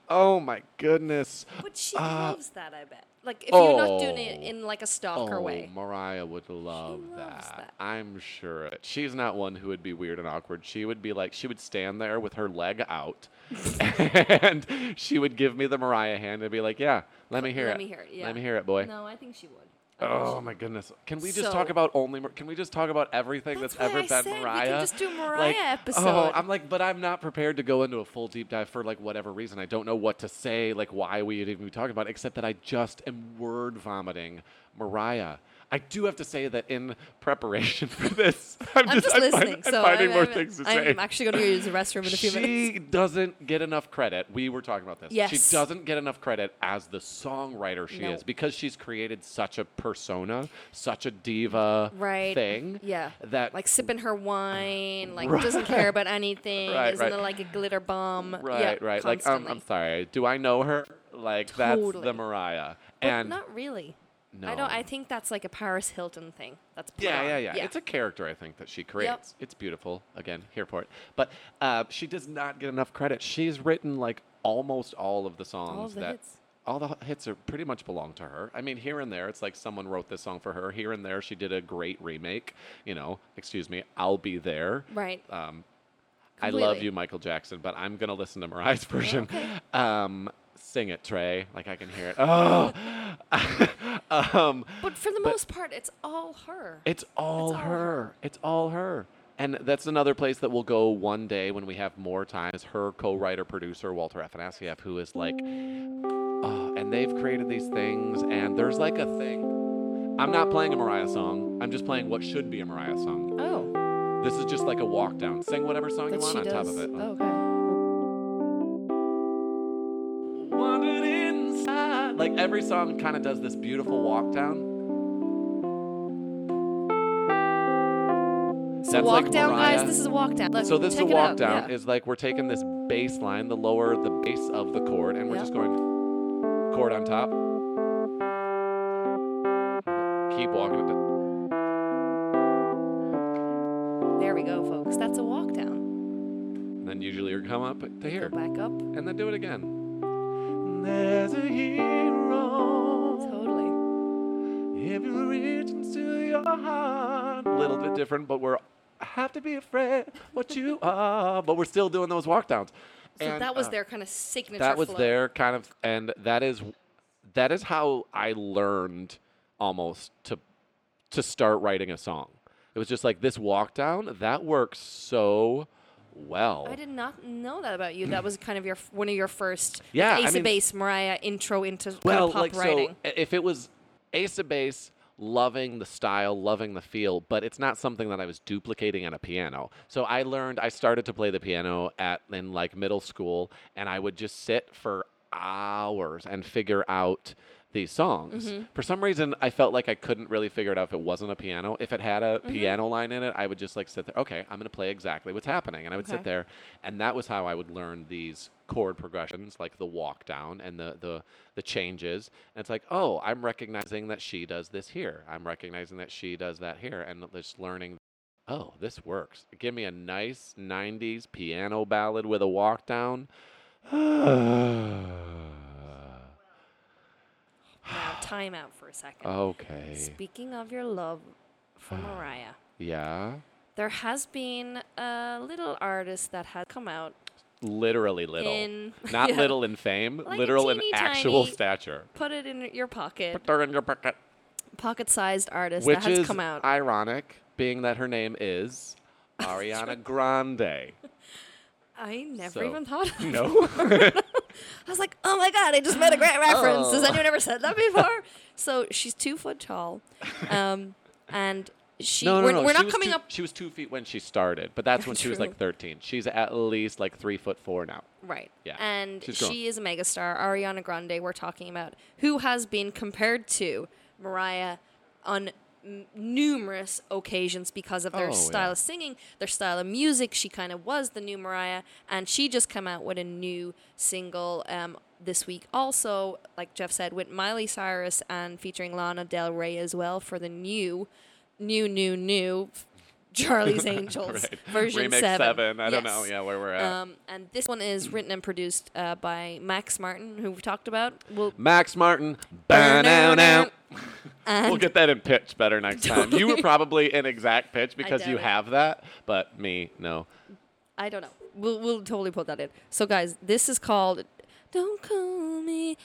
Oh my goodness. But she Uh, loves that, I bet. Like, if you're not doing oh. it in like a stalker oh, way. Mariah would love that. that. I'm sure. She's not one who would be weird and awkward. She would be like, she would stand there with her leg out, (laughs) and she would give me the Mariah hand and be like, "Yeah, let me hear Let it. me hear it, yeah. Let me hear it, boy." No, I think she would. I think she Oh my goodness! Can we just talk about only? Mar- Can we just talk about everything that's, That's ever I been said we can Mariah? just do Mariah like, oh, episode. Oh, I'm like, but I'm not prepared to go into a full deep dive for like whatever reason. I don't know what to say, like why we would even be talking about, it, except that I just am word vomiting Mariah. I do have to say that in preparation (laughs) for this, I'm, I'm just, just I'm find- listening, I'm so finding I'm, more I'm, things to say. I'm actually going to use the restroom in a few she minutes. She doesn't get enough credit. We were talking about this. Yes. She doesn't get enough credit as the songwriter she No. is because she's created such a persona, such a diva Right. thing. Yeah. That Like sipping her wine, like Right. doesn't care about anything, Right, isn't right. like a glitter bomb. right, yeah, right. Like um. I'm sorry. Do I know her? Like that's the Mariah. But and not really. No. I don't. I think that's like a Paris Hilton thing. That's put Yeah, yeah, yeah, It's a character I think that she Yep. creates. It's beautiful. Again, here for it. But uh, she does not get enough credit. She's written like almost all of the songs of the that hits. all the hits are pretty much belong to her. I mean, here and there, it's like someone wrote this song for her. Here and there, she did a great remake. You know, excuse me, "I'll Be There." right. Um, I love you, Michael Jackson, but I'm gonna listen to Mariah's version. Um, sing it, Trey. Like I can hear it. Oh, (laughs) um, But for the but- most part, it's all her. it's all all her. her. It's all her. And that's another place that we'll go one day when we have more time. Is her co-writer producer Walter Afanasieff, who is like, oh, and they've created these things, and there's like a thing. I'm not playing a Mariah song. I'm just playing what should be a Mariah song. oh, This is just like a walk down. Sing whatever song that you want on does. top of it. Okay. Like every song kind of does this beautiful walk down. So That's walk like down, Mariah. guys. This is a walk down. Look, So this is a walk out, down. yeah. Is like we're taking this bass line, the lower, the bass of the chord, and we're just going chord on top. Keep walking. There we go, folks. That's a walk down. And then usually you come up to here, Go back up. and then do it again. There's a hero Totally. if you reach into your heart. A little bit different, but we're have to be afraid what you (laughs) are. But we're still doing those walk downs. So And, that was uh, their kind of signature. that was flow. their kind of and that is that is how I learned almost to to start writing a song. It was just like this walk down that works so well. I did not know that about you. That was kind of your one of your first Yeah, I Ace mean- of Base Mariah intro into well, pop like writing. so, if it was Ace of Base, loving the style, loving the feel, but it's not something that I was duplicating on a piano. So I learned, I started to play the piano at in like middle school, and I would just sit for hours and figure out these songs. Mm-hmm. For some reason, I felt like I couldn't really figure it out if it wasn't a piano. If it had a Mm-hmm. piano line in it, I would just like sit there. Okay, I'm going to play exactly what's happening, and I would Okay. sit there, and that was how I would learn these chord progressions, like the walk down and the the the changes. And it's like, oh, I'm recognizing that she does this here. I'm recognizing that she does that here, and just learning. Oh, this works. Give me a nice '90s piano ballad with a walk down. Now, time out for a second. okay. Speaking of your love for ah, Mariah, Yeah. there has been a little artist that has come out Literally little. in (laughs) Not yeah, little in fame, Like literal in actual tiny- stature. Put it in your pocket. Put it in your pocket. Pocket-sized artist Which that has is come out. ironic, being that her name is (laughs) Ariana Grande. (laughs) I never So- even thought. Of No. I was like, oh my god, I just made a great (laughs) reference. Has Oh. anyone ever said that (laughs) before? so she's two foot tall, um, and she. no, no, we're, no. we're she not coming two, up She was two feet when she started, but that's when she was like 13. She's at least like three foot four now. right. Yeah, and she's she grown. is a megastar. Ariana Grande. We're talking about who has been compared to Mariah on m- numerous occasions because of their Oh, style yeah. of singing, their style of music. She kind of was the new Mariah, and she just come out with a new single um, this week. Also, like Jeff said, with Miley Cyrus and featuring Lana Del Rey as well for the new, new, new, new Charlie's (laughs) Angels Right. version Remix seven. I don't know. Yeah, where we're at. Um, and this one is written and produced uh, by Max Martin, who we've talked about. We'll, Max Martin. Ba-now-now. We'll get that in pitch better next (laughs) time. You were probably in exact pitch because you it. have that, but me, no. I don't know. We'll, we'll totally put that in. So, guys, this is called Don't Call Me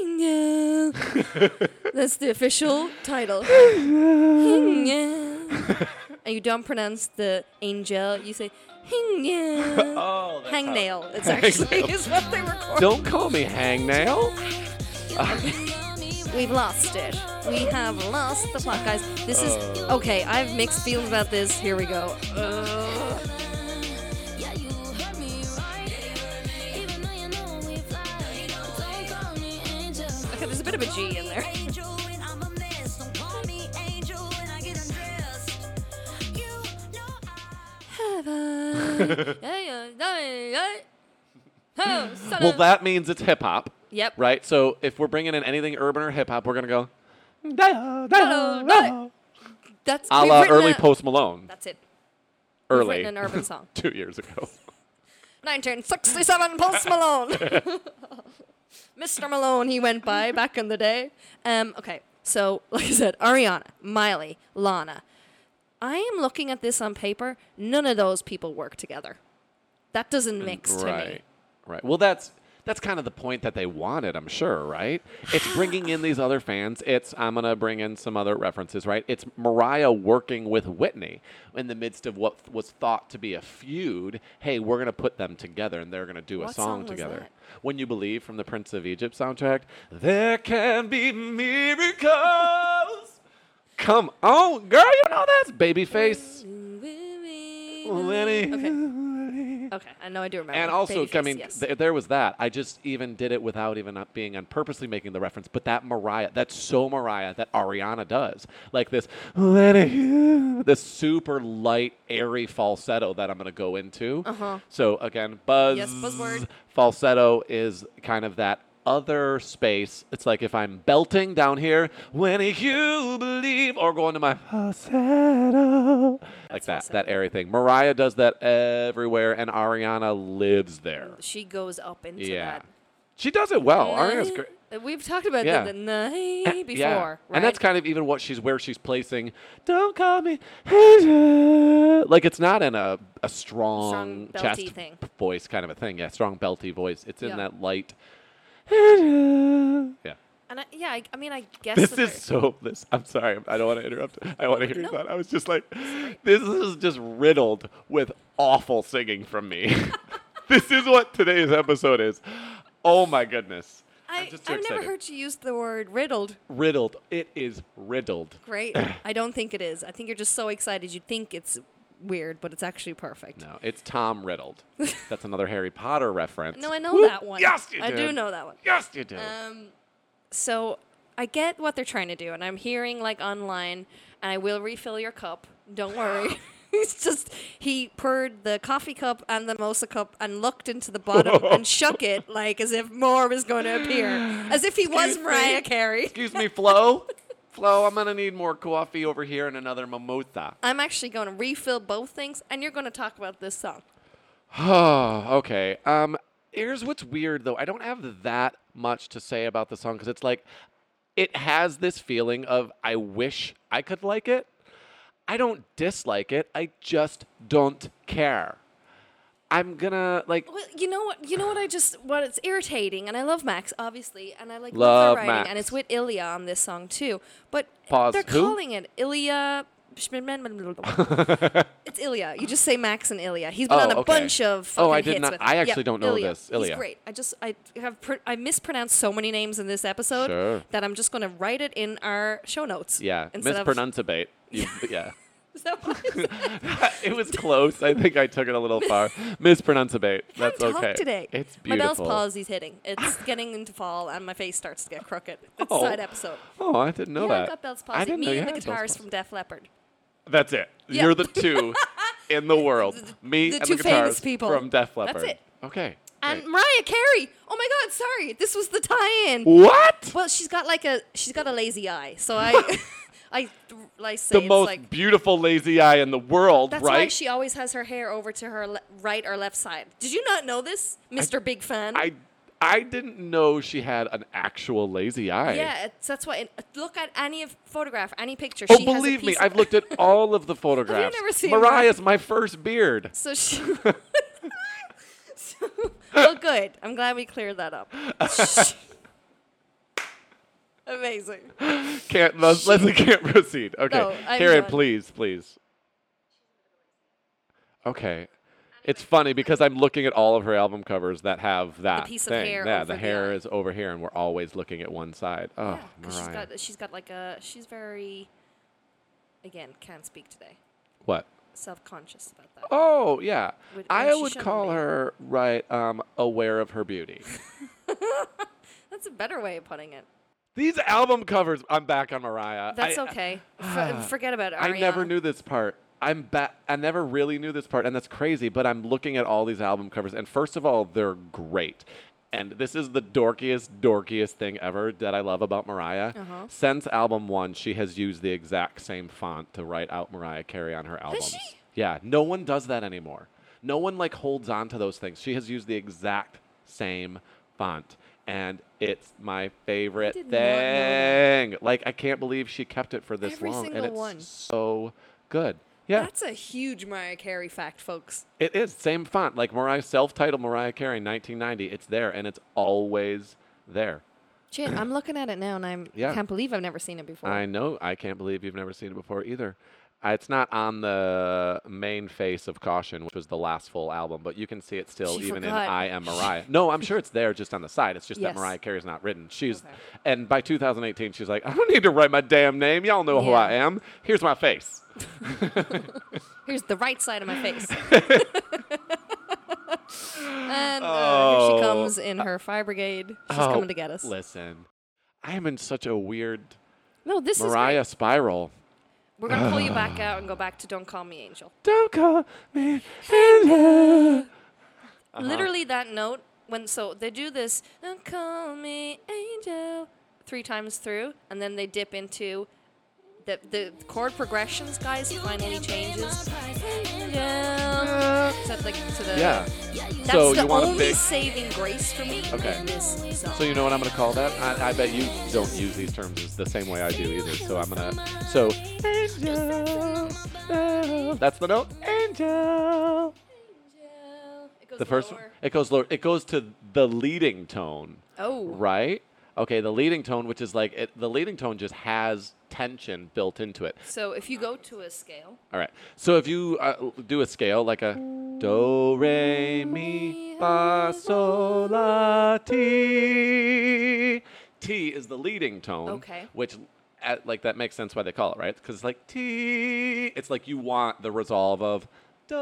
Angel. (laughs) That's the official title. Angel. And you don't pronounce the angel, you say Angel. (laughs) Oh, Hangnail. It's actually is what they record. Don't call me hangnail. (laughs) We've lost it. We have lost the plot, guys. This is Uh. okay. I have mixed feelings about this. Here we go. Ugh. Okay, there's a bit of a G in there. (laughs) Well, that means it's hip hop, Yep. right? So if we're bringing in anything urban or hip hop, we're gonna go Hello, That's a la early a- Post Malone, That's it. We've early an urban song. (laughs) two years ago. 1967 Post Malone. (laughs) Mr. Malone, he went by back in the day. Um, okay, so like I said, Ariana, Miley, Lana. I am looking at this on paper. None of those people work together. That doesn't mix to right, me. right. Well, that's that's kind of the point that they wanted, I'm sure, right? It's bringing in these other fans. It's I'm gonna bring in some other references, right? It's Mariah working with Whitney in the midst of what was thought to be a feud. Hey, we're gonna put them together, and they're gonna do a What song, song was together. that? When you believe from the Prince of Egypt soundtrack, there can be miracles. Come on, girl, you know that's Babyface. Okay. Okay, I know I do remember. And also, Babyface, I mean, yes. th- there was that. I just even did it without even not being on purposely making the reference. But that Mariah, that's so Mariah that Ariana does, like this, Lenny, this super light, airy falsetto that I'm going to go into. Uh-huh. So again, buzz Yes, buzzword. falsetto is kind of that other space. It's like if I'm belting down here, when you believe, or going to my falsetto, like that, that airy thing. Mariah does that everywhere, and Ariana lives there. she goes up into Yeah, that. she does it well. Ariana's great. We've talked about Yeah. the, the night before, yeah. right? And that's kind of even what she's where she's placing. Don't call me. Like it's not in a a strong, Strong chest thing. voice kind of a thing. Yeah, strong belty voice. It's in Yeah. that light. (laughs) Yeah. And I, yeah, I, I mean, I guess This is so. This. I'm sorry. I don't want to interrupt. I want to hear your thought. I was just like, this is just riddled with awful singing from me. (laughs) this is what today's episode is. Oh my goodness. I, I've never heard you use the word riddled. riddled. It is riddled. Great. I don't think it is. I think you're just so excited you think it's weird, but it's actually perfect. No, it's Tom Riddled. (laughs) That's another Harry Potter reference. No, I know Whoop. that one. Yes, you do. I do know that one. Yes, you do. Um, so I get what they're trying to do, and I'm hearing like online, and I will refill your cup. Don't worry. (laughs) (laughs) He's just he poured the coffee cup and the mimosa cup and looked into the bottom and shook it like as if more was going to appear, as if he was Excuse me? Mariah Carey. Excuse me, Flo. Flo, I'm gonna need more coffee over here and another mimosa. I'm actually going to refill both things, and you're going to talk about this song. Oh, (sighs) okay. Um, here's what's weird though. I don't have that much to say about the song because it's like it has this feeling of I wish I could like it. I don't dislike it. I just don't care. I'm gonna like Well, you know what? You know what? I just what it's irritating, and I love Max obviously, and I like Love writing, Max. and it's with Ilya on this song too. But Pause, they're who? calling it Ilya. it's Ilya. You just say Max and Ilya. He's been Oh, on a okay. bunch of Oh, fucking I did hits not- I actually Yep, don't know Ilya. this. Ilya. He's great. I just I have pr- I mispronounced so many names in this episode Sure. that I'm just going to write it in our show notes. yeah, instead of- mispronunciate. You, yeah. (laughs) (laughs) Is that what it was close. I think I took it a little far. (laughs) Mispronunciate. That's talk okay. today. It's My Bell's beautiful. palsy's hitting. It's getting into fall, and my face starts to get crooked. It's Oh. a side episode. Oh, I didn't know yeah, I that. got Bell's I palsy. didn't know Me you and the guitarist from Def Leppard. That's it. Yeah. You're the two in the world. Me the and two the famous people. from Def That's Leppard. it. Okay. And great. Mariah Carey. Oh my God! Sorry, this was the tie-in. what? Well, she's got like a she's got a lazy eye, so I I I say The most like beautiful lazy eye in the world, that's right? why she always has her hair over to her le- right or left side. Did you not know this, Mr. Big Fan? I I didn't know she had an actual lazy eye. yeah, it's, that's why. Uh, look at any of photograph, any picture. Oh, she has a believe me, I've looked at (laughs) all of the photographs. Have never seen Mariah's my first beard. So (laughs) she. (laughs) so, well, good. I'm glad we cleared that up. Amazing. (laughs) Can't Les- Leslie can't proceed. Okay, No, I'm Karen, done. please, please. Okay, it's funny because I'm looking at all of her album covers that have that piece of thing. hair yeah, over the the hair eye. is over here, and we're always looking at one side. Oh, Yeah, 'cause she's got she's got like a she's very again can't speak today. what? Self-conscious about that. Oh, yeah. Would- I she would shouldn't call be. her right um, aware of her beauty. (laughs) That's a better way of putting it. These album covers. I'm back on Mariah. That's I, okay. (sighs) Forget about it. I never knew this part. I'm ba- I never really knew this part, and that's crazy. But I'm looking at all these album covers, and first of all, they're great. And this is the dorkiest, dorkiest thing ever that I love about Mariah. Uh-huh. Since album one, she has used the exact same font to write out Mariah Carey on her albums. she? Yeah, no one does that anymore. No one like holds on to those things. She has used the exact same font, and it's my favorite did not know that. thing. Like I can't believe she kept it for this Every long, and it's one. so good. Yeah, That's a huge Mariah Carey fact, folks. it is same font like Mariah self-titled Mariah Carey 1990. It's there, and it's always there. I'm looking at it now, and I'm Yeah. can't believe I've never seen it before. I know. I can't believe you've never seen it before either. It's not on the main face of Caution, which was the last full album, but you can see it still She even forgot. in I Am Mariah. (laughs) no, I'm sure it's there just on the side. It's just Yes. that Mariah Carey's not written. She's Okay. and by 2018 she's like, I don't need to write my damn name. Y'all know who I am. Here's my face. (laughs) Here's the right side of my face. (laughs) and uh, here Oh. she comes in her fire brigade. She's Oh, coming to get us. Listen, I am in such a weird No, this Mariah is spiral. Great. We're gonna pull you back out and go back to "Don't Call Me Angel." Don't call me angel. Uh-huh. (laughs) Literally that note when so they do this "Don't Call Me Angel" three times through, and then they dip into the the chord progressions, guys, finally changes. Yeah. Like to the Yeah. That's So the you want only big- saving grace for me Okay. in this song. So you know what I'm gonna call that? I, I bet you don't use these terms the same way I do either. So I'm gonna. So angel, oh, that's the note. Angel. The first lower. it goes lower. It goes to the leading tone, Oh. right? Okay, the leading tone, which is like it, the leading tone, just has tension built into it. So if you go to a scale, All right. So if you uh, do a scale like a do re mi fa sol la ti, T is the leading tone. Okay. Which, at, like, that makes sense why they call it right because like T, it's like you want the resolve of do.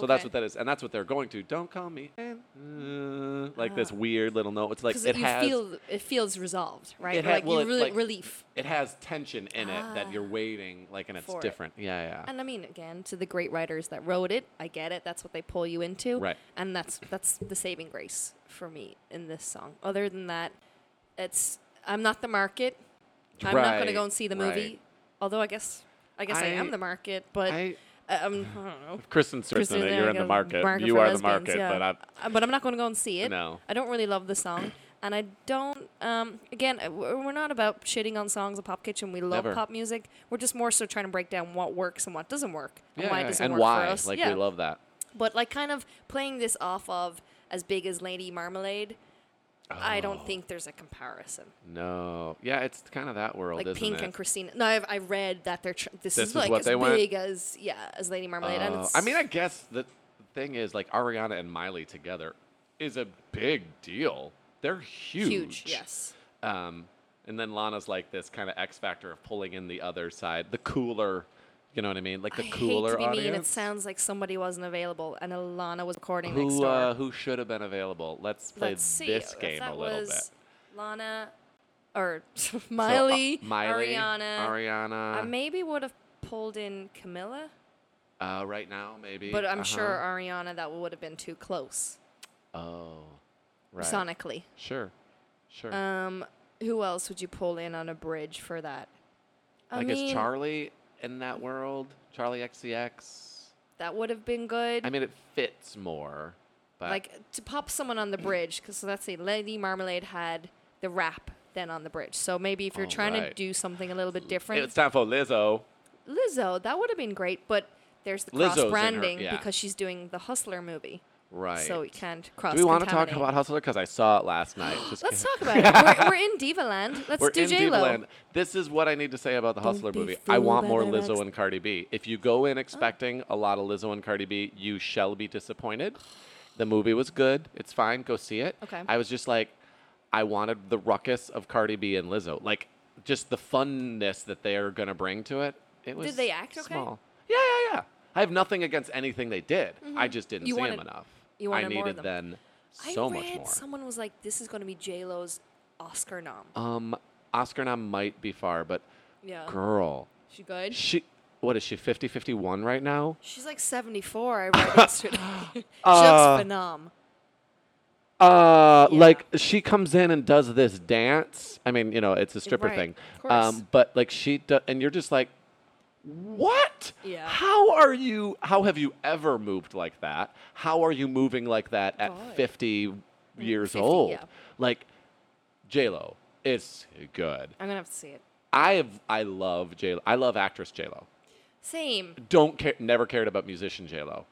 So that's what that is, and that's what they're going to. Don't call me and uh, like this weird little note. It's like because it you has. feel it feels resolved, right? It ha- like well, you it's really like- relief. it has tension in it that Ah. you're waiting, like, and it's For it. different. Yeah, yeah. And I mean, again, to the great writers that wrote it, I get it. That's what they pull you into, Right. And that's that's the saving grace for me in this song. Other than that, it's I'm not the market. I'm not going to go and see the movie. right. Although I guess I guess I, am the market, but I, um, I don't know. Kristen Stewart in it. You're in the market. you for are the lesbians, market, yeah. but I'm, Uh, but I'm not going to go and see it. no. I don't really love the song, and I don't. Um, again, uh, we're we're not about shitting on songs of Pop Kitchen. We love Never. pop music. We're just more so trying to break down what works and what doesn't work, and Yeah, why yeah, it doesn't and work why? for us. Like yeah. we love that. but like kind of playing this off of as big as Lady Marmalade. I don't Oh. think there's a comparison. No. Yeah, it's kind of that world, Like Pink it? and Christina. No, I've, I read that they're tr- this, This is like as they went- big as yeah as Lady Marmalade. and Oh, it's, I mean, I guess the thing is, like Ariana and Miley together is a big deal. They're huge. huge. Yes. Um, and then Lana's like this kind of X factor of pulling in the other side, the cooler. You know what I mean? Like the I cooler hate to be mean. It sounds like somebody wasn't available and Alana was recording next who door. uh, who should have been available? Let's play Let's see. this game a little bit. Lana or So, (laughs) uh, Miley, Miley, Ariana. Ariana. I maybe would have pulled in Camila, uh, right now, maybe. but I'm Uh-huh. sure Ariana that would have been too close Oh, right. sonically. Sure, sure. Um, who else would you pull in on a bridge for that? I like mean, is Charli in that world? Charli XCX. that would have been good. I mean, it fits more. But like to pop someone on the bridge because let's say Lady Marmalade had the rap then on the bridge. So maybe if you're Oh, trying to do something a little bit different, it's time for Lizzo. Lizzo, that would have been great, but there's the Lizzo's cross her- branding yeah. because she's doing the Hustler movie. Right. So we can't cross Do we want to talk about Hustler? Because I saw it last night. (gasps) Just Let's talk about it. We're, we're in Diva Land. (laughs) Let's We're do in J Lo. Divaland. This is what I need to say about the Don't Hustler be movie. I fooled want by more their Lizzo ex- and Cardi B. If you go in expecting a lot of Lizzo and Cardi B, you shall be disappointed. The movie was good. It's fine. Go see it. Okay. I was just like, I wanted the ruckus of Cardi B and Lizzo. Like, just the funness that they are going to bring to it. It was Did they act okay? small. Yeah, yeah, yeah. I have nothing against anything they did. I just didn't Mm-hmm. You see wanted- them enough. You I wanted more of needed them. then so I much more. someone was like, "This is going to be J Lo's Oscar nom." Um, Oscar nom might be far, but yeah, girl, she good. she what is she 50 51 right now? She's like 74. I read yesterday. (gasps) (laughs) she Uh, looks phenom. Uh, Yeah. like she comes in and does this dance. I mean, you know, it's a stripper Right, thing. of course. Um, but like she do, and you're just like, what? Yeah. How are you? How have you ever moved like that? How are you moving like that at God. 50 years 50, old? yeah. Like, J Lo, it's good. I'm gonna have to see it. I have, I love J. I love actress J Lo. Same. don't care, never cared about musician J Lo.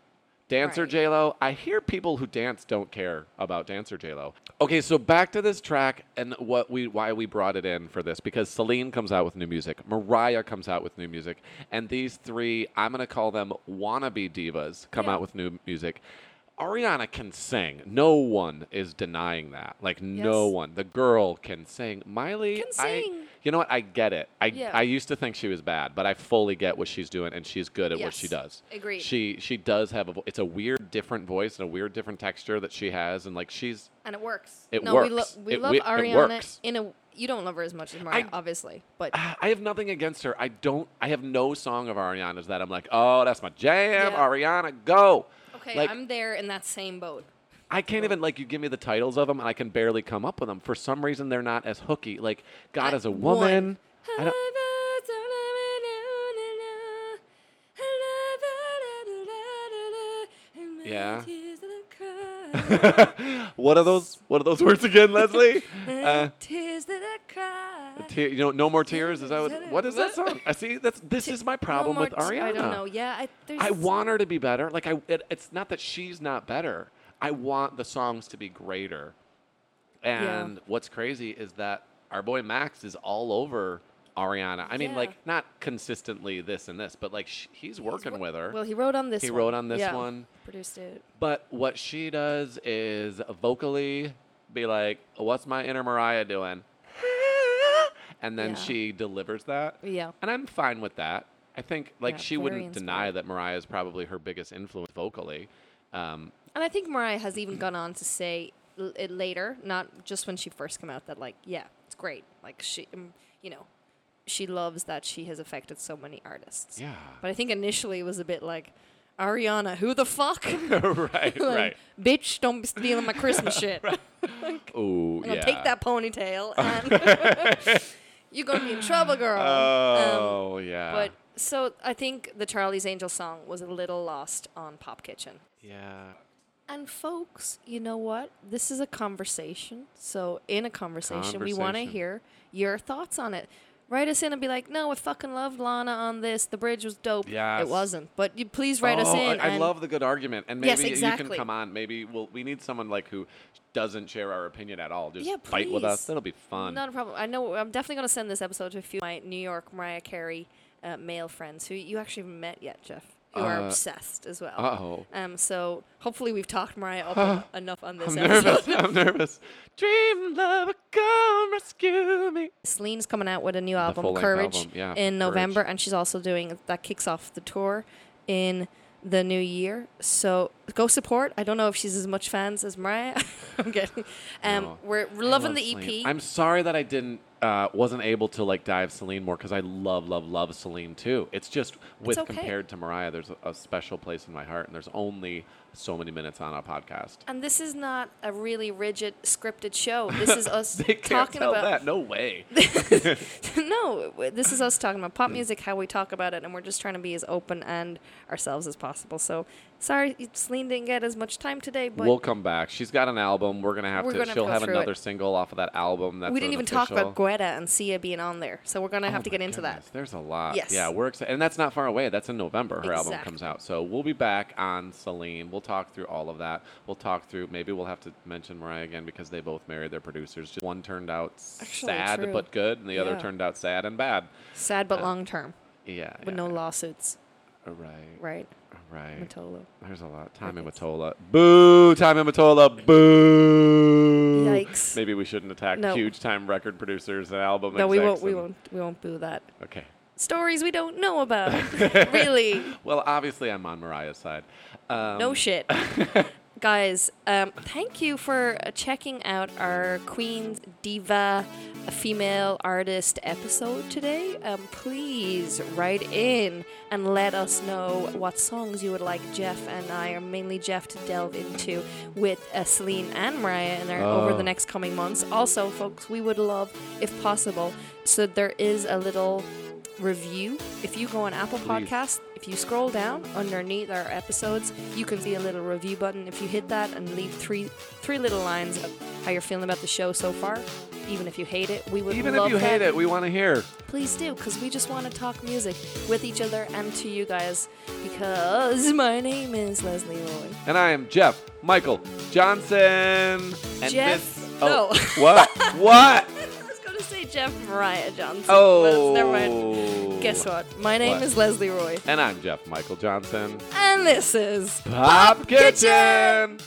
Dancer Right. J Lo, I hear people who dance don't care about dancer J Lo. Okay, so back to this track and what we why we brought it in for this because Celine comes out with new music, Mariah comes out with new music, and these three I'm gonna call them wannabe divas come Yeah. out with new music. Ariana can sing. No one is denying that. Like no one. The girl can sing. Miley, Can I, sing. You know what? I get it. I Yeah. I used to think she was bad, but I fully get what she's doing, and she's good at what she does. Agreed. She she does have a. vo- It's a weird, different voice and a weird, different texture that she has, and like she's. And it works. It no, we, lo- works. we It love it Ariana works. in a. You don't love her as much as Mariah, I- obviously, but (sighs) I have nothing against her. I don't. I have no song of Ariana's that I'm like, oh, that's my jam. Yeah. Ariana, go. okay, like, I'm there in that same boat. I can't even like you give me the titles of them, and I can barely come up with them. For some reason, they're not as hooky. Like God I, is a woman. Yeah. what are those? What are those words again, Leslie? Uh, tears that I cry. Te- you know, no more tears. Is that what? What is that song? I see. That's this is my problem no with Ariana. T- I don't know. Yeah, I, I want her to be better. Like I, it, it's not that she's not better. I want the songs to be greater. And what's crazy is that our boy Max is all over Ariana. I mean, Yeah. like not consistently this and this, but like sh- he's working with her. Well, he wrote on this. One. He one. wrote on this Yeah, one. Produced it. But what she does is vocally be like, "What's my inner Mariah doing?" (laughs) And then Yeah. she delivers that. Yeah. And I'm fine with that. I think like Yeah, she wouldn't deny that Mariah is probably her biggest influence vocally. Um, And I think Mariah has even gone on to say l- it later, not just when she first came out, that like, yeah, it's great. Like she, um, you know, she loves that she has affected so many artists. yeah. But I think initially it was a bit like, Ariana, who the fuck? (laughs) right, (laughs) Like, right. Bitch, don't be stealing my Christmas (laughs) shit. I'm gonna yeah. take that ponytail and you're gonna be in trouble, girl. Um, Oh, yeah. but so I think the Charlie's Angel song was a little lost on Pop Kitchen. yeah. And folks, you know what? This is a conversation. So in a conversation, we want to hear your thoughts on it. Write us in and be like, "No, I fucking loved Lana on this. The bridge was dope. Yes. It wasn't, but you please write us Oh, in." I, I love the good argument, and maybe Yes, you can come on. Maybe we'll, we need someone like who doesn't share our opinion at all. Just Yeah, fight with us. That'll be fun. Not a problem. I know. I'm definitely going to send this episode to a few of my New York Mariah Carey uh, male friends who you actually haven't met yet, Jeff, who are Uh, obsessed as well. Uh-oh. Um, so hopefully we've talked Mariah (gasps) up enough on this I'm episode. nervous. (laughs) I'm nervous. Dream lover, come rescue me. Celine's coming out with a new album, Courage, album, yeah, in November, Courage. and she's also doing that kicks off the tour in the new year. So go support. I don't know if she's as much fans as Mariah. (laughs) I'm kidding. Um, No. we're loving love the EP. Celine. I'm sorry that I didn't uh, wasn't able to like dive Celine more because I love love love Celine too. It's just with okay. compared to Mariah, there's a, a special place in my heart, and there's only so many minutes on a podcast. and this is not a really rigid scripted show. This is (laughs) us talking about that. No way. (laughs) no, this is us talking about pop music, how we talk about it, and we're just trying to be as open and ourselves as possible. So, sorry, Celine didn't get as much time today, but we'll come back. She's got an album. We're gonna have We're to. gonna have she'll to have another it. single off of that album. That's we didn't even talk about official- Greta and Sia being on there. So we're gonna have Oh to my get into goodness, that. There's a lot. Yes. Yeah, we're excited, and that's not far away. That's in November. Her album comes out, so we'll be back on Celine. We'll talk through all of that. We'll talk through. Maybe we'll have to mention Mariah again because they both married their producers. Just one turned out Actually, sad true. but good, and the other turned out sad and bad. Sad but Uh, long term, Yeah. with yeah, no yeah. lawsuits, Right. right? Right. Mottola. There's a lot. Time in Mottola. Boo! Time in Mottola. Boo! Yikes. Maybe we shouldn't attack No. huge time record producers and album No, we won't. We won't. We won't boo that. Okay. Stories we don't know about. (laughs) really. Well, obviously, I'm on Mariah's side. Um, No shit. (laughs) Guys, um, thank you for checking out our Queen Diva female artist episode today. Um, please write in and let us know what songs you would like Jeff and I, or mainly Jeff, to delve into with uh, Celine and Mariah in our, over Oh. the next coming months. Also, folks, we would love, if possible, so there is a little review. If you go on Apple. Podcasts, if you scroll down underneath our episodes, you can see a little review button. If you hit that and leave three three little lines of how you're feeling about the show so far, even if you hate it, we would Even love if you that. hate it, we want to hear. Please do, because we just want to talk music with each other and to you guys. Because (laughs) my name is Leslie Roy. And I am Jeff Michael Johnson. And Jeff- This, oh, what? (laughs) What? To say Jeff Mariah Johnson. Oh. but never mind. Oh. Guess what? My name What? is Leslie Roy, And I'm Jeff Michael Johnson. and this is Pop Kitchen.